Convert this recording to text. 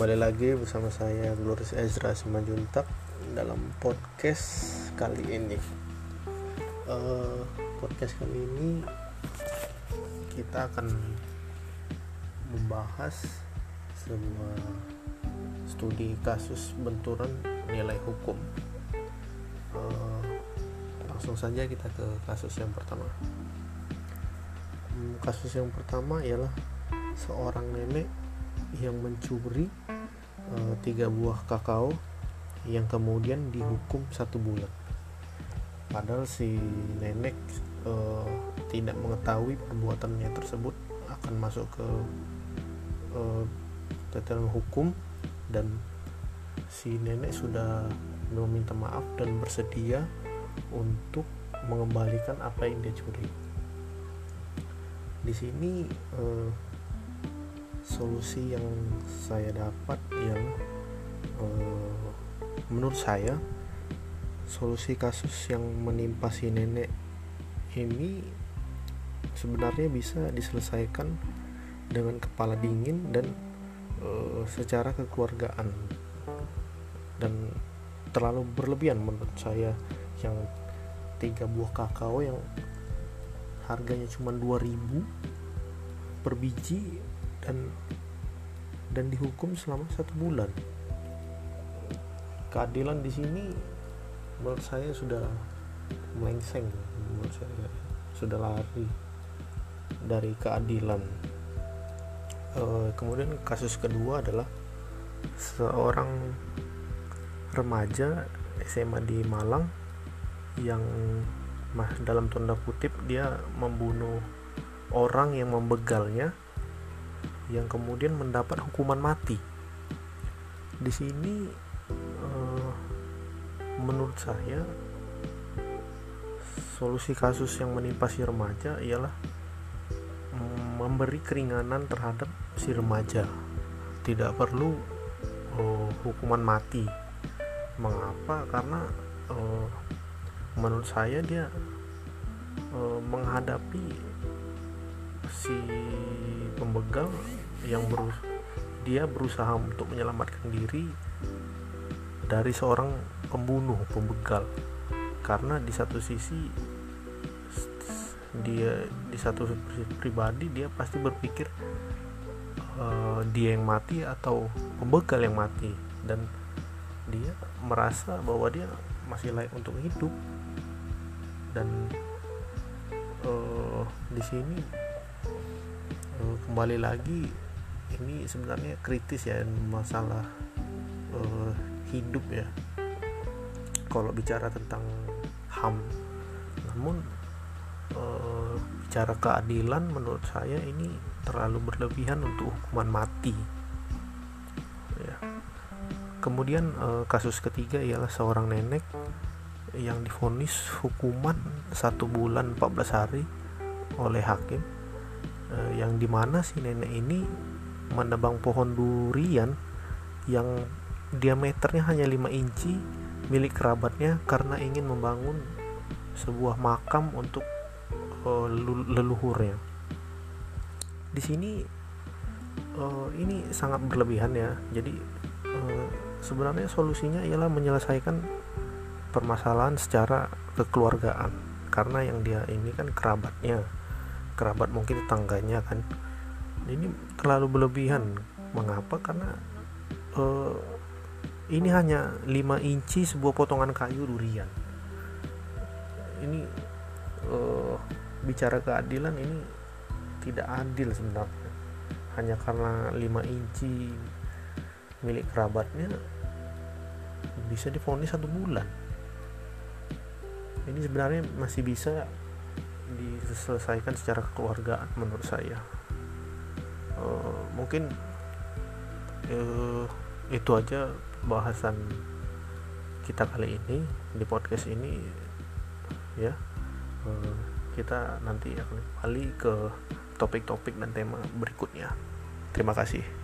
kembali lagi bersama saya Gloris Ezra Simanjuntak dalam podcast kali ini. Uh, podcast kali ini kita akan membahas sebuah studi kasus benturan nilai hukum. Uh, langsung saja kita ke kasus yang pertama. Hmm, kasus yang pertama ialah seorang nenek yang mencuri uh, tiga buah kakao yang kemudian dihukum satu bulan. Padahal si nenek uh, tidak mengetahui perbuatannya tersebut akan masuk ke uh, dalam hukum dan si nenek sudah meminta maaf dan bersedia untuk mengembalikan apa yang dia curi. Di sini uh, solusi yang saya dapat yang uh, menurut saya solusi kasus yang menimpa si nenek ini sebenarnya bisa diselesaikan dengan kepala dingin dan uh, secara kekeluargaan. Dan terlalu berlebihan menurut saya yang tiga buah kakao yang harganya cuma 2000 per biji dan dan dihukum selama satu bulan. Keadilan di sini menurut saya sudah melengseng menurut saya. Sudah lari dari keadilan. E, kemudian kasus kedua adalah seorang remaja SMA di Malang yang dalam tanda kutip dia membunuh orang yang membegalnya yang kemudian mendapat hukuman mati. Di sini uh, menurut saya solusi kasus yang menimpa si remaja ialah memberi keringanan terhadap si remaja. Tidak perlu uh, hukuman mati. Mengapa? Karena uh, menurut saya dia menghadapi si pembegal yang ber, dia berusaha untuk menyelamatkan diri dari seorang pembunuh pembegal. Karena di satu sisi dia di satu pribadi dia pasti berpikir uh, dia yang mati atau pembegal yang mati. Dan dia merasa bahwa dia masih layak untuk hidup. Dan uh, di sini kembali lagi ini sebenarnya kritis ya masalah uh, hidup ya. Kalau bicara tentang ham. Namun uh, bicara keadilan menurut saya ini terlalu berlebihan untuk hukuman mati. Ya. Kemudian uh, kasus ketiga ialah seorang nenek yang difonis hukuman satu bulan 14 hari oleh hakim yang di mana si nenek ini menebang pohon durian yang diameternya hanya 5 inci milik kerabatnya karena ingin membangun sebuah makam untuk uh, leluhurnya. Di sini uh, ini sangat berlebihan ya. Jadi sebenarnya solusinya ialah menyelesaikan permasalahan secara kekeluargaan karena yang dia ini kan kerabatnya kerabat mungkin tetangganya kan. Ini terlalu berlebihan. Mengapa? Karena uh, ini hanya 5 inci sebuah potongan kayu durian. Ini uh, bicara keadilan ini tidak adil sebenarnya. Hanya karena 5 inci milik kerabatnya bisa difonis satu bulan. Ini sebenarnya masih bisa diselesaikan secara kekeluargaan menurut saya. Uh, mungkin uh, itu aja bahasan kita kali ini di podcast ini ya. Uh, kita nanti akan kembali ke topik-topik dan tema berikutnya. Terima kasih